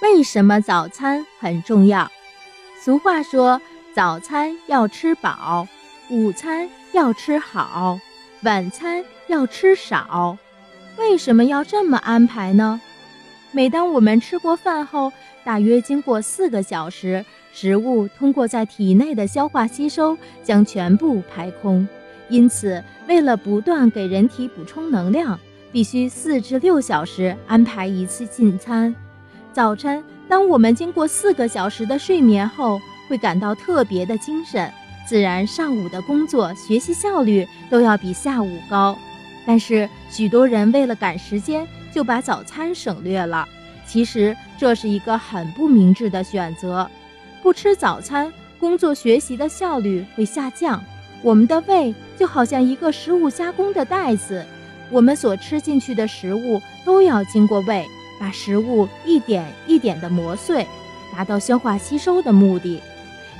为什么早餐很重要？俗话说，早餐要吃饱，午餐要吃好，晚餐要吃少。为什么要这么安排呢？每当我们吃过饭后，大约经过四个小时，食物通过在体内的消化吸收，将全部排空。因此，为了不断给人体补充能量，必须四至六小时安排一次进餐。早晨，当我们经过四个小时的睡眠后，会感到特别的精神，自然上午的工作学习效率都要比下午高。但是，许多人为了赶时间，就把早餐省略了。其实，这是一个很不明智的选择。不吃早餐，工作学习的效率会下降。我们的胃就好像一个食物加工的袋子，我们所吃进去的食物都要经过胃。把食物一点一点地磨碎，达到消化吸收的目的。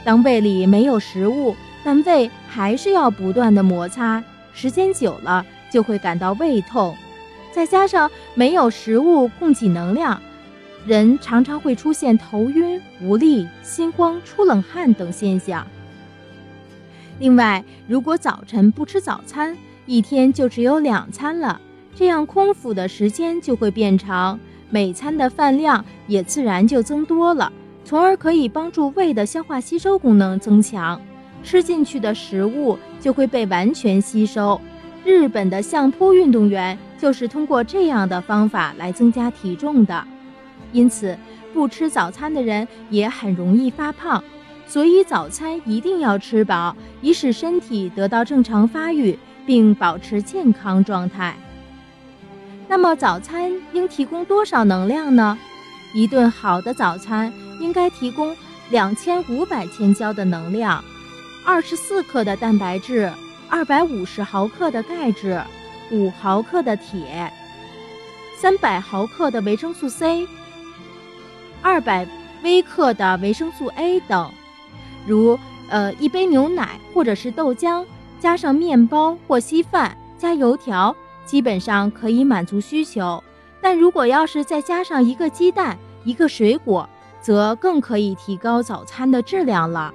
当胃里没有食物，但胃还是要不断的摩擦，时间久了就会感到胃痛。再加上没有食物供给能量，人常常会出现头晕、无力、心慌、出冷汗等现象。另外，如果早晨不吃早餐，一天就只有两餐了，这样空腹的时间就会变长。每餐的饭量也自然就增多了，从而可以帮助胃的消化吸收功能增强，吃进去的食物就会被完全吸收。日本的相扑运动员就是通过这样的方法来增加体重的。因此，不吃早餐的人也很容易发胖，所以早餐一定要吃饱，以使身体得到正常发育并保持健康状态。那么早餐应提供多少能量呢？一顿好的早餐应该提供两千五百千焦的能量，二十四克的蛋白质，二百五十毫克的钙质，五毫克的铁，三百毫克的维生素 C，二百微克的维生素 A 等。如呃一杯牛奶或者是豆浆，加上面包或稀饭，加油条。基本上可以满足需求，但如果要是再加上一个鸡蛋、一个水果，则更可以提高早餐的质量了。